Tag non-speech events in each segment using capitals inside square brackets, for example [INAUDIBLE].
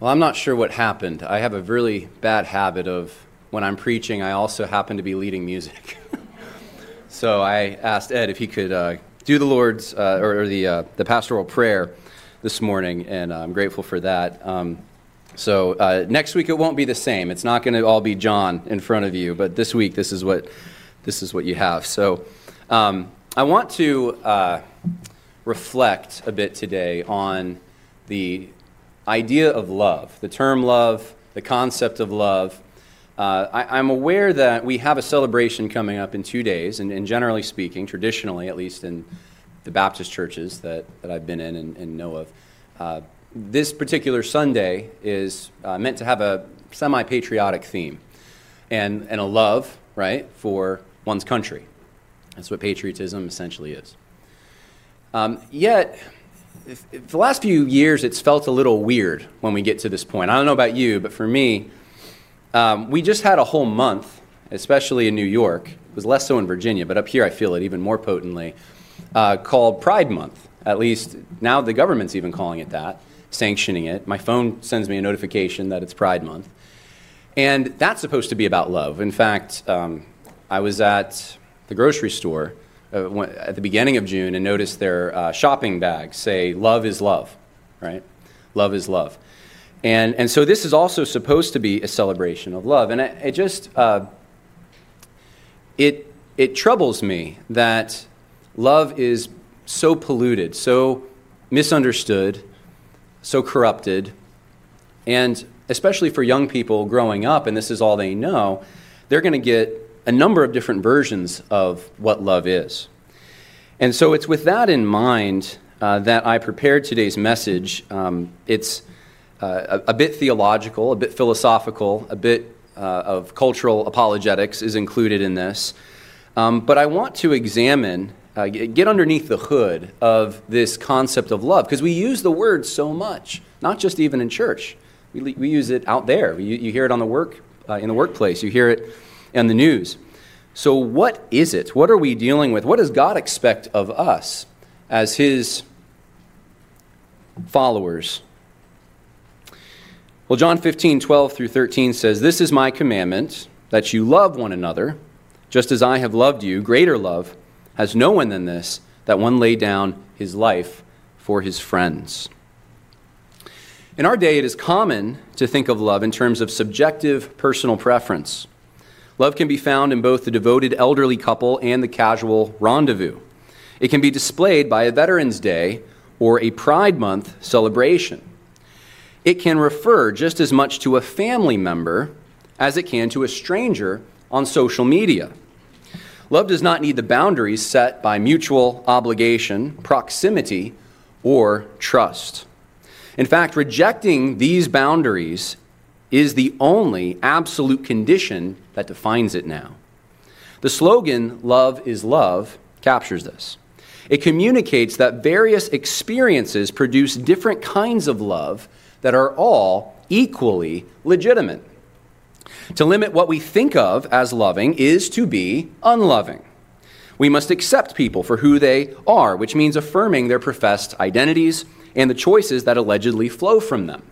Well, I'm not sure what happened. I have a really bad habit of when I'm preaching, I also happen to be leading music. [LAUGHS] so I asked Ed if he could uh, do the Lord's uh, or, or, the, uh, the pastoral prayer this morning, and I'm grateful for that. Um, so uh, next week it won't be the same. It's not going to all be Jon in front of you, but this week this is what this is what you have. So um, I want to uh, reflect a bit today on the idea of love, the term love, the concept of love. Uh, I, am aware that we have a celebration coming up in two days, and, and, generally speaking, traditionally, at least in the Baptist churches that, that I've been in and, and know of, uh, this particular Sunday is uh, meant to have a semi patriotic theme and, and a love, right, for one's country. That's what patriotism essentially is. Um, yet, the last few years, it's felt a little weird when we get to this point. I don't know about you, but for me, um, we just had a whole month, especially in New York. It was less so in Virginia, but up here I feel it even more potently, uh, called Pride Month. At least now the government's even calling it that, sanctioning it. My phone sends me a notification that it's Pride Month. And that's supposed to be about love. In fact, um, I was at the grocery store uh, at the beginning of June and notice their uh, shopping bags say, Love is love, right? Love is love. And, and so this is also supposed to be a celebration of love. And it, it just, uh, it, it troubles me that love is so polluted, so misunderstood, so corrupted, and especially for young people growing up, and this is all they know, they're going to get a number of different versions of what love is. And so it's with that in mind uh, that I prepared today's message. Um, it's uh, a, a, bit theological, a bit philosophical, a bit uh, of cultural apologetics is included in this. Um, but I want to examine, uh, get underneath the hood of this concept of love, because we use the word so much, not just even in church. We, we use it out there. You, you hear it on the work, uh, in the workplace. You hear it in the news. So, what is it? What are we dealing with? What does God expect of us as His followers? Well, John 15, 12 through 13 says, This is my commandment, that you love one another, just as I have loved you. Greater love has no one than this, that one lay down his life for his friends. In our day, it is common to think of love in terms of subjective personal preference. Love can be found in both the devoted elderly couple and the casual rendezvous. It can be displayed by a Veterans Day or a Pride Month celebration. It can refer just as much to a family member as it can to a stranger on social media. Love does not need the boundaries set by mutual obligation, proximity, or trust. In fact, rejecting these boundaries is the only absolute condition that defines it now. The slogan, Love is Love, captures this. It communicates that various experiences produce different kinds of love that are all equally legitimate. To limit what we think of as loving is to be unloving. We must accept people for who they are, which means affirming their professed identities and the choices that allegedly flow from them.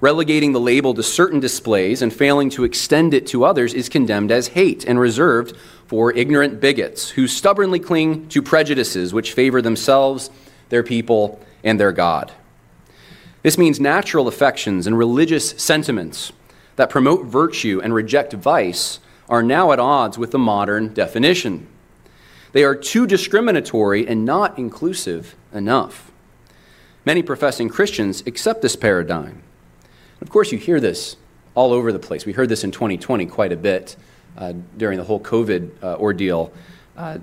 Relegating the label to certain displays and failing to extend it to others is condemned as hate and reserved for ignorant bigots who stubbornly cling to prejudices which favor themselves, their people, and their God. This means natural affections and religious sentiments that promote virtue and reject vice are now at odds with the modern definition. They are too discriminatory and not inclusive enough. Many professing Christians accept this paradigm. Of course, you hear this all over the place. We heard this in 2020 quite a bit uh, during the whole COVID uh, ordeal. Uh,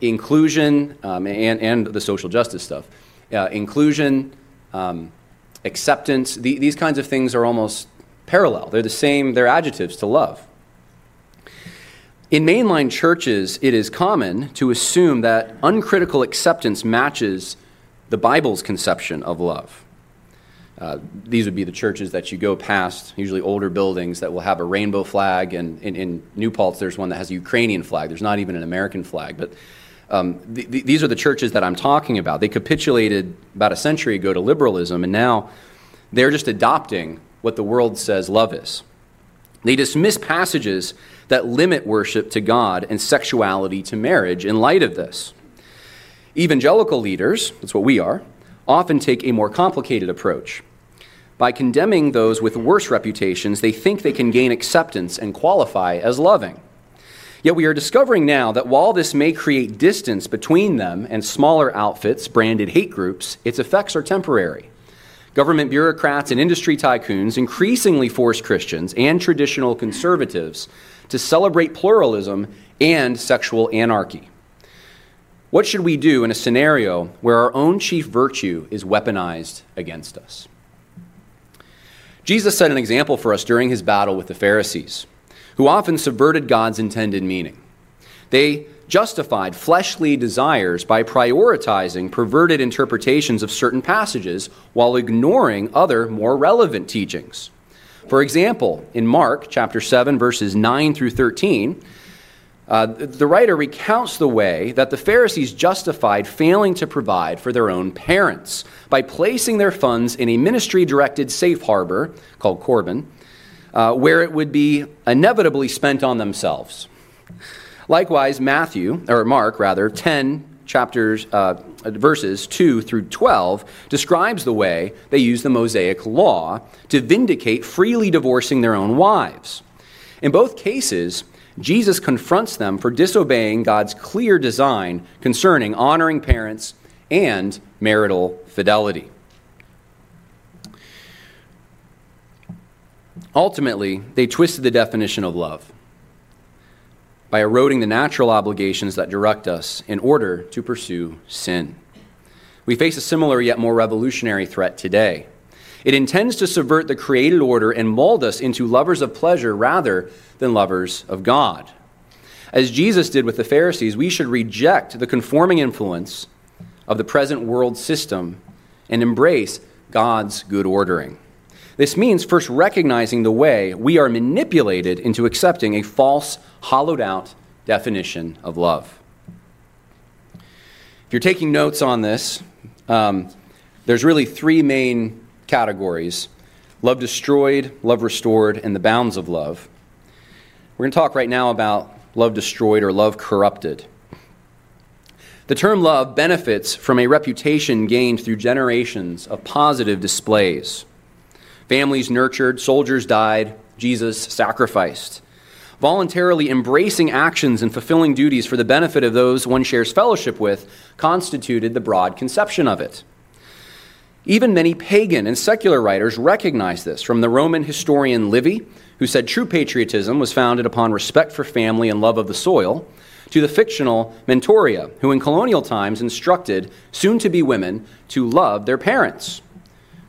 inclusion um, and, and the social justice stuff. Uh, inclusion, um, acceptance, the, these kinds of things are almost parallel. They're the same, they're adjectives to love. In mainline churches, it is common to assume that uncritical acceptance matches the Bible's conception of love. Uh, these would be the churches that you go past, usually older buildings that will have a rainbow flag. And in, in New Paltz, there's one that has a Ukrainian flag. There's not even an American flag. But um, th- th- these are the churches that I'm talking about. They capitulated about a century ago to liberalism, and now They're just adopting what the world says love is. They dismiss passages that limit worship to God and sexuality to marriage in light of this. Evangelical leaders, that's what we are, often take a more complicated approach. By condemning those with worse reputations, they think they can gain acceptance and qualify as loving. Yet we are discovering now that while this may create distance between them and smaller outfits branded hate groups, its effects are temporary. Government bureaucrats and industry tycoons increasingly force Christians and traditional conservatives to celebrate pluralism and sexual anarchy. What should we do in a scenario where our own chief virtue is weaponized against us? Jesus set an example for us during his battle with the Pharisees, who often subverted God's intended meaning. They justified fleshly desires by prioritizing perverted interpretations of certain passages while ignoring other more relevant teachings. For example, in Mark chapter 7 verses 9 through 13, uh, the writer recounts the way that the Pharisees justified failing to provide for their own parents by placing their funds in a ministry directed safe harbor called Corban, uh, where it would be inevitably spent on themselves. Likewise, Matthew, or Mark rather, 10 chapters, uh, verses 2 through 12, describes the way they use the Mosaic law to vindicate freely divorcing their own wives. In both cases, Jesus confronts them for disobeying God's clear design concerning honoring parents and marital fidelity. Ultimately, they twisted the definition of love by eroding the natural obligations that direct us in order to pursue sin. We face a similar yet more revolutionary threat today. It intends to subvert the created order and mold us into lovers of pleasure rather than lovers of God. As Jesus did with the Pharisees, we should reject the conforming influence of the present world system and embrace God's good ordering. This means first recognizing the way we are manipulated into accepting a false, hollowed out definition of love. If you're taking notes on this, um, there's really three main categories love destroyed, love restored, and the bounds of love. We're going to talk right now about love destroyed or love corrupted. The term love benefits from a reputation gained through generations of positive displays. Families nurtured, soldiers died, Jesus sacrificed. Voluntarily embracing actions and fulfilling duties for the benefit of those one shares fellowship with constituted the broad conception of it. Even many pagan and secular writers recognize this, from the Roman historian Livy, who said true patriotism was founded upon respect for family and love of the soil, to the fictional Mentoria, who in colonial times instructed soon to be women to love their parents.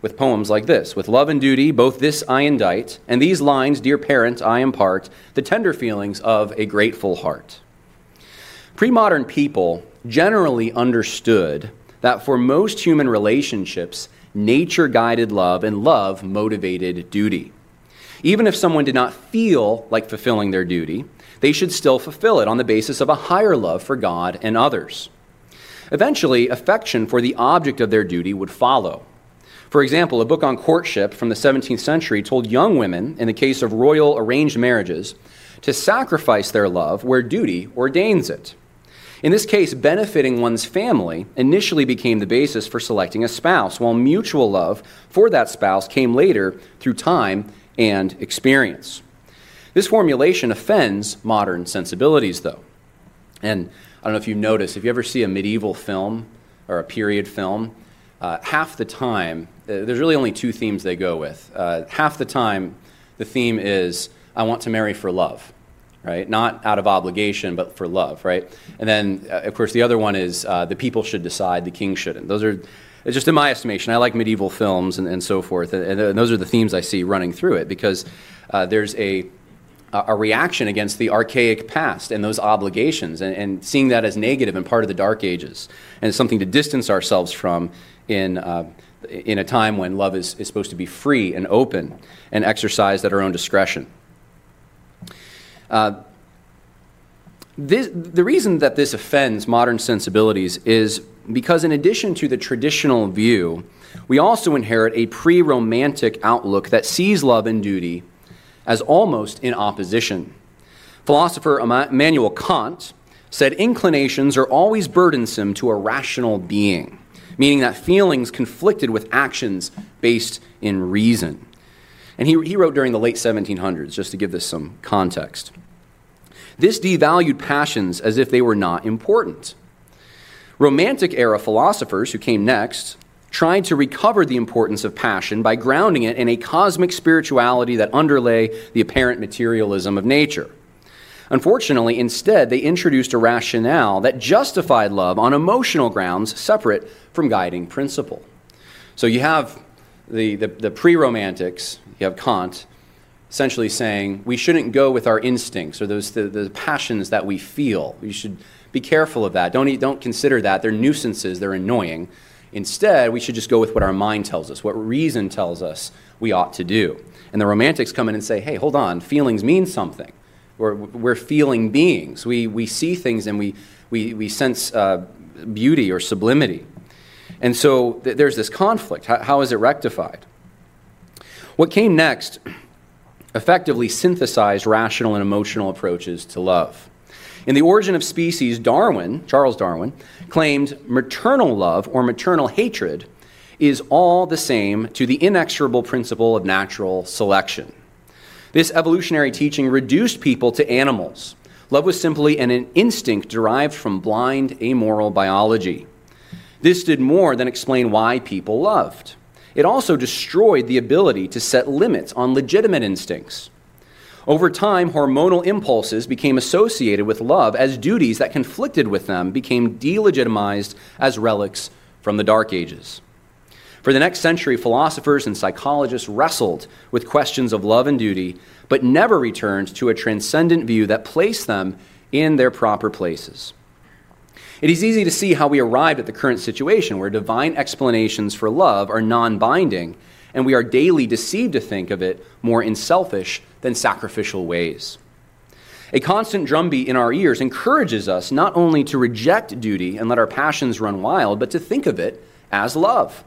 With poems like this With love and duty, both this I indite, and these lines, dear parent, I impart the tender feelings of a grateful heart. Pre modern people generally understood that for most human relationships, nature guided love and love motivated duty. Even if someone did not feel like fulfilling their duty, they should still fulfill it on the basis of a higher love for God and others. Eventually, affection for the object of their duty would follow. For example, a book on courtship from the 17th century told young women, in the case of royal arranged marriages, to sacrifice their love where duty ordains it. In this case, benefiting one's family initially became the basis for selecting a spouse, while mutual love for that spouse came later through time and experience. This formulation offends modern sensibilities, though. And I don't know if you've noticed, if you ever see a medieval film or a period film, uh, half the time, uh, there's really only two themes they go with. Uh, half the time, the theme is, I want to marry for love right? Not out of obligation, but for love, right? And then, uh, of course, the other one is uh, the people should decide, the king shouldn't. Those are, just in my estimation, I like medieval films and, and so forth, and, and, those are the themes I see running through it because uh, there's a, a reaction against the archaic past and those obligations, and, and, seeing that as negative and part of the dark ages, and something to distance ourselves from in. Uh, in a time when love is, is supposed to be free and open and exercised at our own discretion. Uh, This, the reason that this offends modern sensibilities is because, in addition to the traditional view, we also inherit a pre romantic outlook that sees love and duty as almost in opposition. Philosopher Immanuel Kant said inclinations are always burdensome to a rational being, meaning that feelings conflicted with actions based in reason. And he, he wrote during the late 1700s, just to give this some context. This devalued passions as if they were not important. Romantic era philosophers who came next tried to recover the importance of passion by grounding it in a cosmic spirituality that underlay the apparent materialism of nature. Unfortunately, instead, they introduced a rationale that justified love on emotional grounds separate from guiding principle. So you have the, the, the pre romantics, you have Kant, essentially saying we shouldn't go with our instincts or those the, the passions that we feel. We should be careful of that. Don't, don't consider that. They're nuisances, they're annoying. Instead, we should just go with what our mind tells us, what reason tells us we ought to do. And the romantics come in and say, hey, hold on, feelings mean something. We're, we're feeling beings. We, we see things and we, we, we sense uh, beauty or sublimity. And so th- there's this conflict. How, how is it rectified? What came next effectively synthesized rational and emotional approaches to love. In The Origin of Species, Darwin, Charles Darwin, claimed maternal love or maternal hatred is all the same to the inexorable principle of natural selection. This evolutionary teaching reduced people to animals. Love was simply an instinct derived from blind, amoral biology. This did more than explain why people loved. It also destroyed the ability to set limits on legitimate instincts. Over time, hormonal impulses became associated with love as duties that conflicted with them became delegitimized as relics from the Dark Ages. For the next century, philosophers and psychologists wrestled with questions of love and duty, but never returned to a transcendent view that placed them in their proper places. It is easy to see how we arrived at the current situation where divine explanations for love are non binding, and we are daily deceived to think of it more in selfish than sacrificial ways. A constant drumbeat in our ears encourages us not only to reject duty and let our passions run wild, but to think of it as love.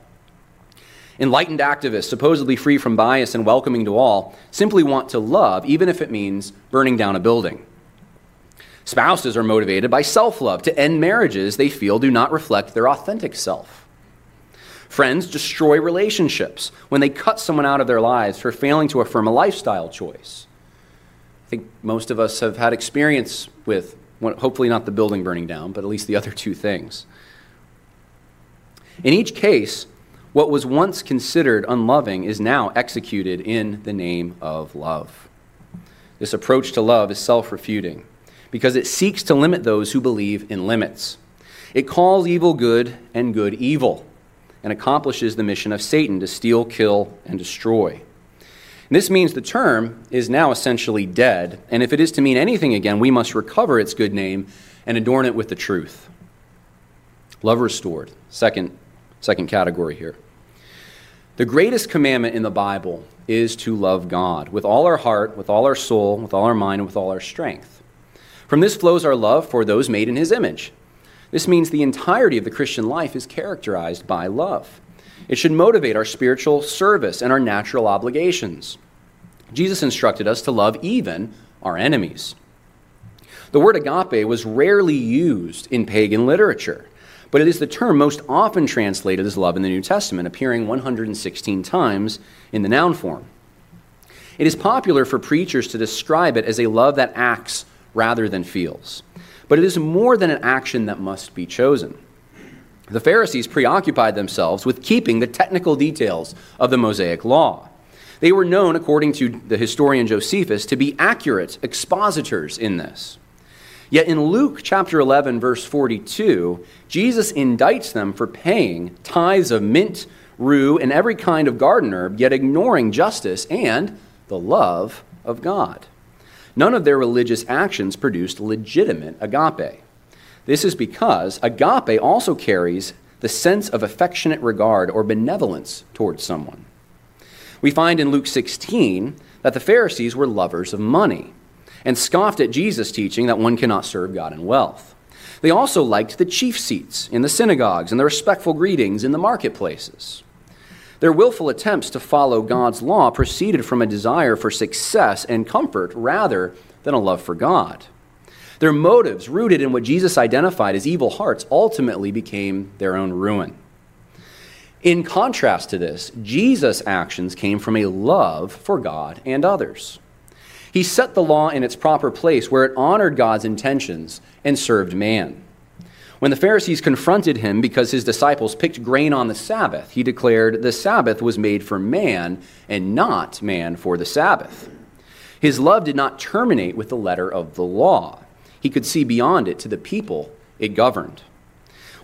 Enlightened activists, supposedly free from bias and welcoming to all, simply want to love, even if it means burning down a building. Spouses are motivated by self love to end marriages they feel do not reflect their authentic self. Friends destroy relationships when they cut someone out of their lives for failing to affirm a lifestyle choice. I think most of us have had experience with, hopefully not the building burning down, but at least the [LAUGHS] other two things. In each case, what was once considered unloving is now executed in the name of love. This approach to love is self refuting because it seeks to limit those who believe in limits. It calls evil good and good evil and accomplishes the mission of Satan to steal, kill, and destroy. And this means the term is now essentially dead, and if it is to mean anything again, we must recover its good name and adorn it with the truth. Love restored, second Second category here. The greatest commandment in the Bible is to love God with all our heart, with all our soul, with all our mind, and with all our strength. From this flows our love for those made in his image. This means the entirety of the Christian life is characterized by love. It should motivate our spiritual service and our natural obligations. Jesus instructed us to love even our enemies. The word agape was rarely used in pagan literature but it is the term most often translated as love in the New Testament, appearing 116 times in the noun form. It is popular for preachers to describe it as a love that acts rather than feels, but it is more than an action that must be chosen. The Pharisees preoccupied themselves with keeping the technical details of the Mosaic law. They were known, according to the historian Josephus, to be accurate expositors in this. Yet in Luke chapter 11, verse 42, Jesus indicts them for paying tithes of mint, rue, and every kind of garden herb, yet ignoring justice and the love of God. None of their religious actions produced legitimate agape. This is because agape also carries the sense of affectionate regard or benevolence towards someone. We find in Luke 16 that the Pharisees were lovers of money. and scoffed at Jesus' teaching that one cannot serve God in wealth. They also liked the chief seats in the synagogues and the respectful greetings in the marketplaces. Their willful attempts to follow God's law proceeded from a desire for success and comfort rather than a love for God. Their motives, rooted in what Jesus identified as evil hearts, ultimately became their own ruin. In contrast to this, Jesus' actions came from a love for God and others. He set the law in its proper place where it honored God's intentions and served man. When the Pharisees confronted him because his disciples picked grain on the Sabbath, he declared the Sabbath was made for man and not man for the Sabbath. His love did not terminate with the letter of the law, he could see beyond it to the people it governed.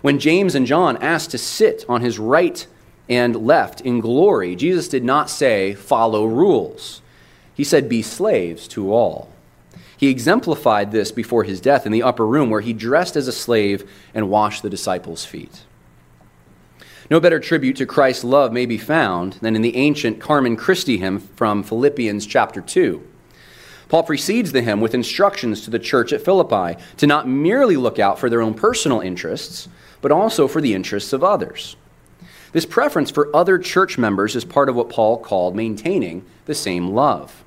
When James and John asked to sit on his right and left in glory, Jesus did not say, Follow rules. He said, Be slaves to all. He exemplified this before his death in the upper room, where he dressed as a slave and washed the disciples' feet. No better tribute to Christ's love may be found than in the ancient Carmen Christi hymn from Philippians chapter 2. Paul precedes the hymn with instructions to the church at Philippi to not merely look out for their own personal interests, but also for the interests of others. This preference for other church members is part of what Paul called maintaining the same love.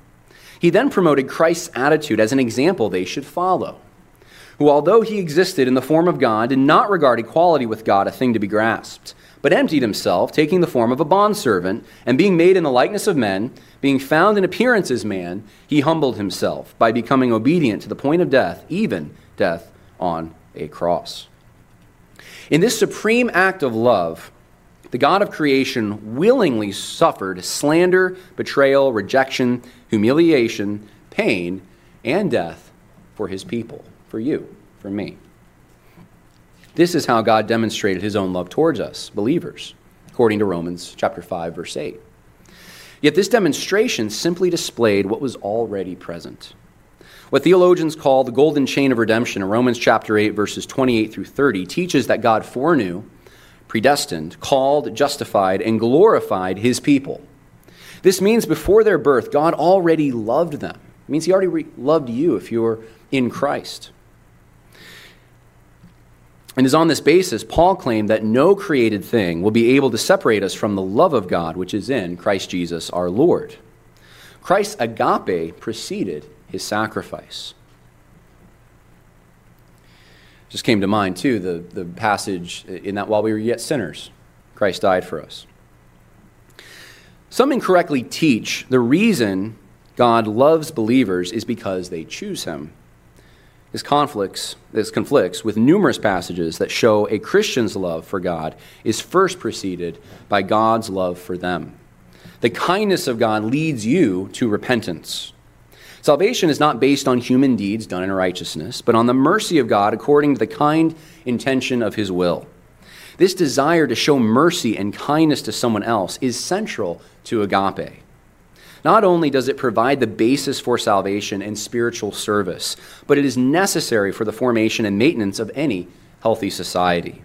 He then promoted Christ's attitude as an example they should follow, who, although he existed in the form of God, did not regard equality with God a thing to be grasped, but emptied himself, taking the form of a bondservant, and being made in the likeness of men, being found in appearance as man, he humbled himself by becoming obedient to the point of death, even death on a cross. In this supreme act of love, the God of creation willingly suffered slander, betrayal, rejection, humiliation, pain, and death for his people, for you, for me. This is how God demonstrated his own love towards us, believers, according to Romans chapter 5 verse 8. Yet this demonstration simply displayed what was already present. What theologians call the golden chain of redemption in Romans chapter 8 verses 28 through 30 teaches that God foreknew predestined, called, justified, and glorified his people. This means before their birth, God already loved them. It means he already re- loved you if you're in Christ. And is on this basis, Paul claimed that no created thing will be able to separate us from the love of God which is in Christ Jesus our Lord. Christ's agape preceded his sacrifice. Just came to mind, too, the, the passage in that while we were yet sinners, Christ died for us. Some incorrectly teach the reason God loves believers is because they choose him. This conflicts, this conflicts with numerous passages that show a Christian's love for God is first preceded by God's love for them. The kindness of God leads you to repentance. Salvation is not based on human deeds done in righteousness, but on the mercy of God according to the kind intention of his will. This desire to show mercy and kindness to someone else is central to agape. Not only does it provide the basis for salvation and spiritual service, but it is necessary for the formation and maintenance of any healthy society.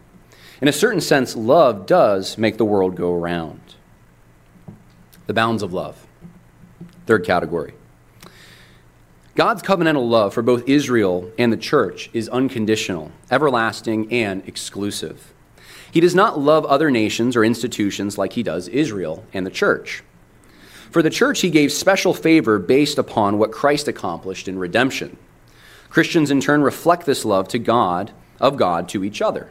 In a certain sense, love does make the world go around. The bounds of love. Third category God's covenantal love for both Israel and the church is unconditional, everlasting, and exclusive. He does not love other nations or institutions like he does Israel and the church. For the church, he gave special favor based upon what Christ accomplished in redemption. Christians, in turn, reflect this love to God, of God to each other.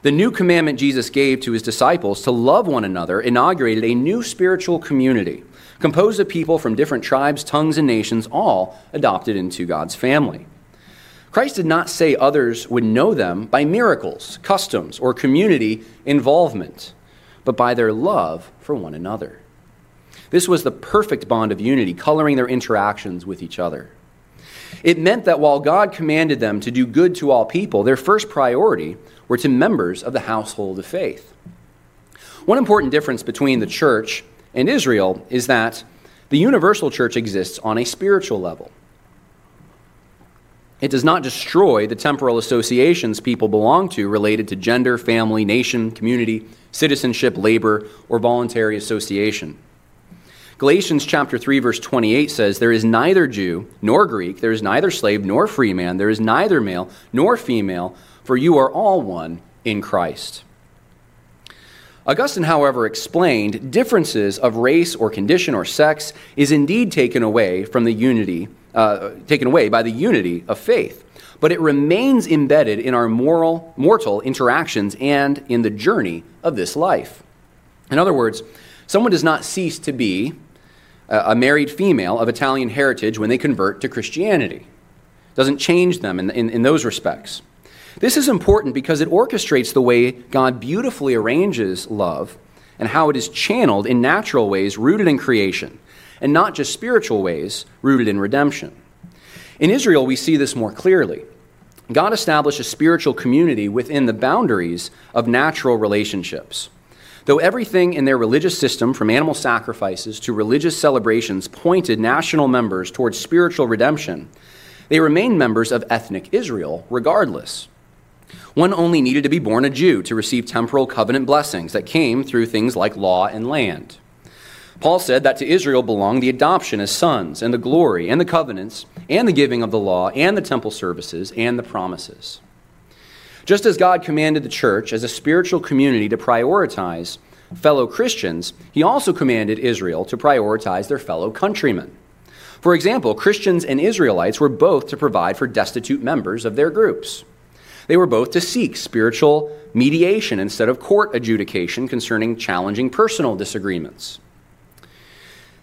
The new commandment Jesus gave to his disciples to love one another inaugurated a new spiritual community composed of people from different tribes, tongues, and nations, all adopted into God's family. Christ did not say others would know them by miracles, customs, or community involvement, but by their love for one another. This was the perfect bond of unity, coloring their interactions with each other. It meant that while God commanded them to do good to all people, their first priority were to members of the household of faith. One important difference between the church and Israel is that the universal church exists on a spiritual level. It does not destroy the temporal associations people belong to related to gender, family, nation, community, citizenship, labor, or voluntary association. Galatians chapter 3 verse 28 says there is neither Jew nor Greek, there is neither slave nor free man, there is neither male nor female, for you are all one in Christ. Augustine, however, explained differences of race or condition or sex is indeed taken away from the unity, uh, taken away by the unity of faith, but it remains embedded in our moral, mortal interactions and in the journey of this life. In other words, someone does not cease to be a married female of Italian heritage when they convert to Christianity. It doesn't change them in, in, in those respects. This is important because it orchestrates the way God beautifully arranges love and how it is channeled in natural ways rooted in creation, and not just spiritual ways rooted in redemption. In Israel, we see this more clearly. God established a spiritual community within the boundaries of natural relationships. Though everything in their religious system, from animal sacrifices to religious celebrations, pointed national members towards spiritual redemption, they remained members of ethnic Israel regardless. One only needed to be born a Jew to receive temporal covenant blessings that came through things like law and land. Paul said that to Israel belonged the adoption as sons, and the glory, and the covenants, and the giving of the law, and the temple services, and the promises. Just as God commanded the church as a spiritual community to prioritize fellow Christians, he also commanded Israel to prioritize their fellow countrymen. For example, Christians and Israelites were both to provide for destitute members of their groups. They were both to seek spiritual mediation instead of court adjudication concerning challenging personal disagreements.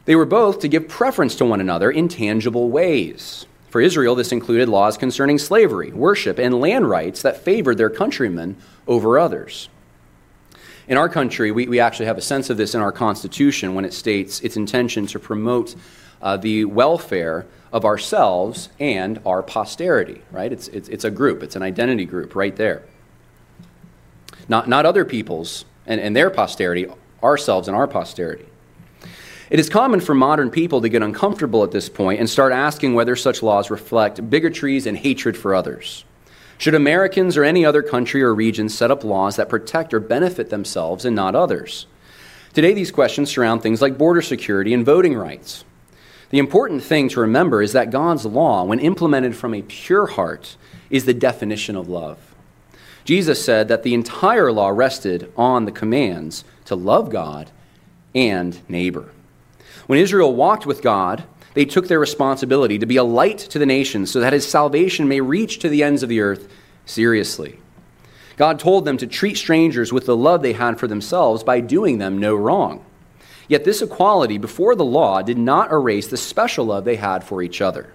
They were both to give preference to one another in tangible ways. For Israel, this included laws concerning slavery, worship, and land rights that favored their countrymen over others. In our country, we, we actually have a sense of this in our Constitution when it states its intention to promote uh, the welfare of ourselves and our posterity, right? It's, it's, it's a group, it's an identity group right there. Not, not other people's and, and their posterity, ourselves and our posterity. It is common for modern people to get uncomfortable at this point and start asking whether such laws reflect bigotries and hatred for others. Should Americans or any other country or region set up laws that protect or benefit themselves and not others? Today, these questions surround things like border security and voting rights. The important thing to remember is that God's law, when implemented from a pure heart, is the definition of love. Jesus said that the entire law rested on the commands to love God and neighbor. When Israel walked with God, they took their responsibility to be a light to the nations so that his salvation may reach to the ends of the earth seriously. God told them to treat strangers with the love they had for themselves by doing them no wrong. Yet this equality before the law did not erase the special love they had for each other.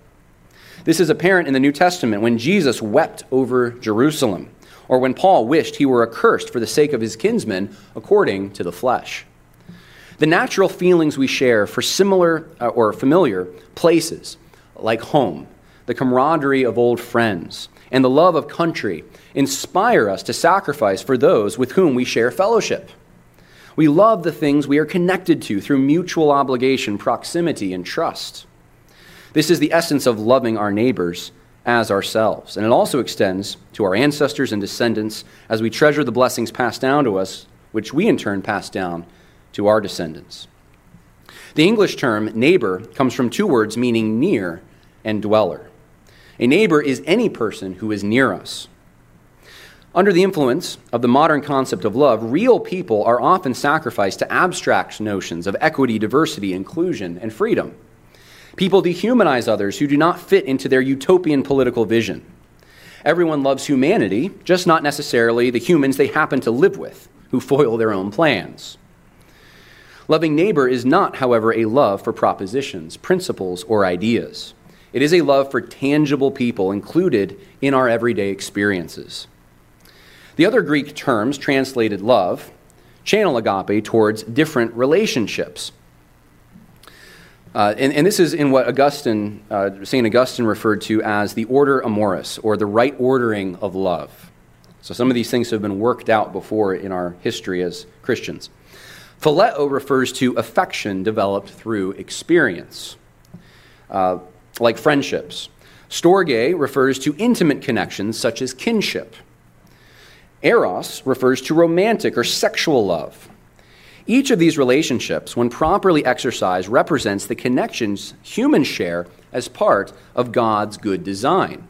This is apparent in the New Testament when Jesus wept over Jerusalem, or when Paul wished he were accursed for the sake of his kinsmen according to the flesh. The natural feelings we share for similar uh, or familiar places, like home, the camaraderie of old friends, and the love of country, inspire us to sacrifice for those with whom we share fellowship. We love the things we are connected to through mutual obligation, proximity, and trust. This is the essence of loving our neighbors as ourselves. And it also extends to our ancestors and descendants as we treasure the blessings passed down to us, which we in turn pass down to our descendants. The English term neighbor comes from two words meaning near and dweller. A neighbor is any person who is near us. Under the influence of the modern concept of love, real people are often sacrificed to abstract notions of equity, diversity, inclusion, and freedom. People dehumanize others who do not fit into their utopian political vision. Everyone loves humanity, just not necessarily the humans they happen to live with, who foil their own plans. Loving neighbor is not, however, a love for propositions, principles, or ideas. It is a love for tangible people included in our everyday experiences. The other Greek terms translated love channel agape towards different relationships. Uh, and, and, this is in what Augustine, uh, St. Augustine referred to as the ordo amoris, or the right ordering of love. So some of these things have been worked out before in our history as Christians. Phileo refers to affection developed through experience, uh, like friendships. Storge refers to intimate connections such as kinship. Eros refers to romantic or sexual love. Each of these relationships, when properly exercised, represents the connections humans share as part of God's good design.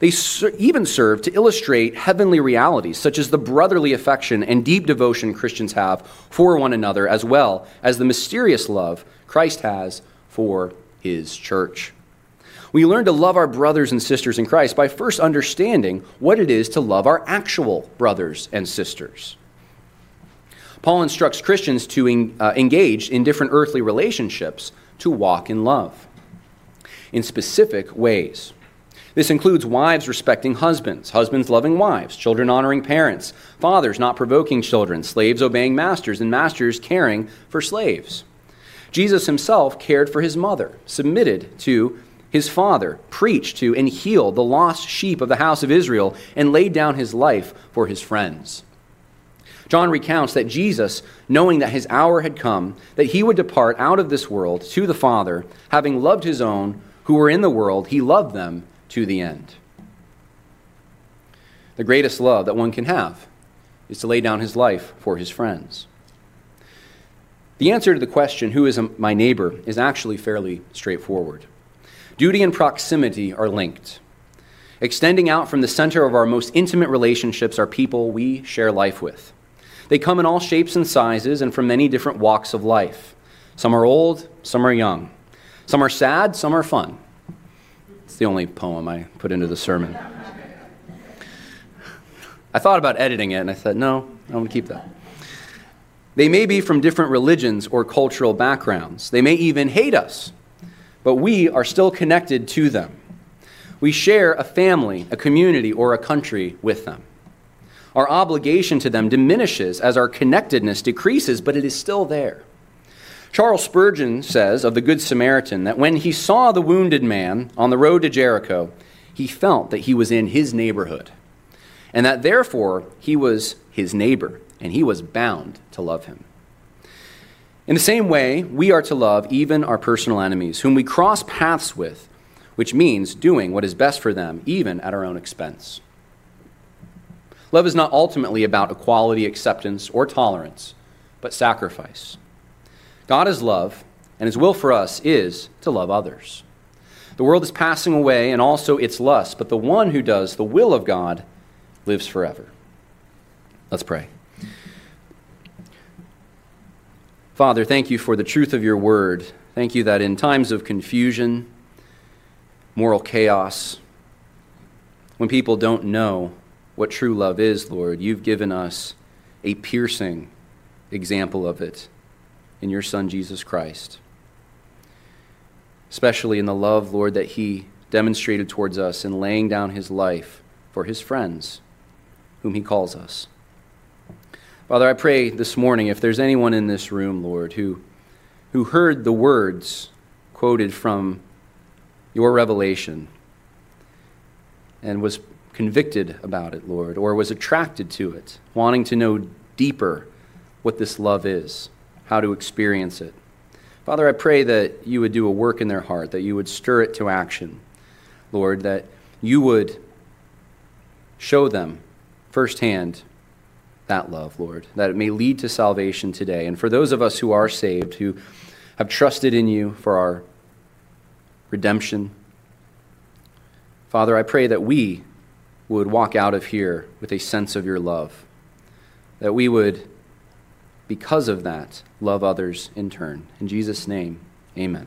They even serve to illustrate heavenly realities, such as the brotherly affection and deep devotion Christians have for one another, as well as the mysterious love Christ has for his church. We learn to love our brothers and sisters in Christ by first understanding what it is to love our actual brothers and sisters. Paul instructs Christians to uh, engage in different earthly relationships to walk in love in specific ways. This includes wives respecting husbands, husbands loving wives, children honoring parents, fathers not provoking children, slaves obeying masters, and masters caring for slaves. Jesus himself cared for his mother, submitted to his father, preached to and healed the lost sheep of the house of Israel, and laid down his life for his friends. John recounts that Jesus, knowing that his hour had come, that he would depart out of this world to the Father, having loved his own who were in the world, he loved them to the end. The greatest love that one can have is to lay down his life for his friends. The answer to the question, Who is my neighbor, is actually fairly straightforward. Duty and proximity are linked. Extending out from the center of our most intimate relationships are people we share life with. They come in all shapes and sizes and from many different walks of life. Some are old, some are young. Some are sad, some are fun. It's the only poem I put into the sermon. I thought about editing it and I said, no, I want to keep that. They may be from different religions or cultural backgrounds. They may even hate us, but we are still connected to them. We share a family, a community, or a country with them. Our obligation to them diminishes as our connectedness decreases, but it is still there. Charles Spurgeon says of the Good Samaritan that when he saw the wounded man on the road to Jericho, he felt that he was in his neighborhood, and that therefore he was his neighbor, and he was bound to love him. In the same way, we are to love even our personal enemies, whom we cross paths with, which means doing what is best for them, even at our own expense. Love is not ultimately about equality, acceptance, or tolerance, but sacrifice. God is love, and his will for us is to love others. The world is passing away and also its lust, but the one who does the will of God lives forever. Let's pray. Father, thank you for the truth of your word. Thank you that in times of confusion, moral chaos, when people don't know what true love is, Lord, you've given us a piercing example of it in your Son, Jesus Christ. Especially in the love, Lord, that He demonstrated towards us in laying down His life for His friends, whom He calls us. Father, I pray this morning if there's anyone in this room, Lord, who, who heard the words quoted from your revelation and was convicted about it, Lord, or was attracted to it, wanting to know deeper what this love is how to experience it. Father, I pray that you would do a work in their heart, that you would stir it to action. Lord, that you would show them firsthand that love, Lord, that it may lead to salvation today. And for those of us who are saved, who have trusted in you for our redemption, Father, I pray that we would walk out of here with a sense of your love, that we would because of that, love others in turn. In Jesus' name, amen.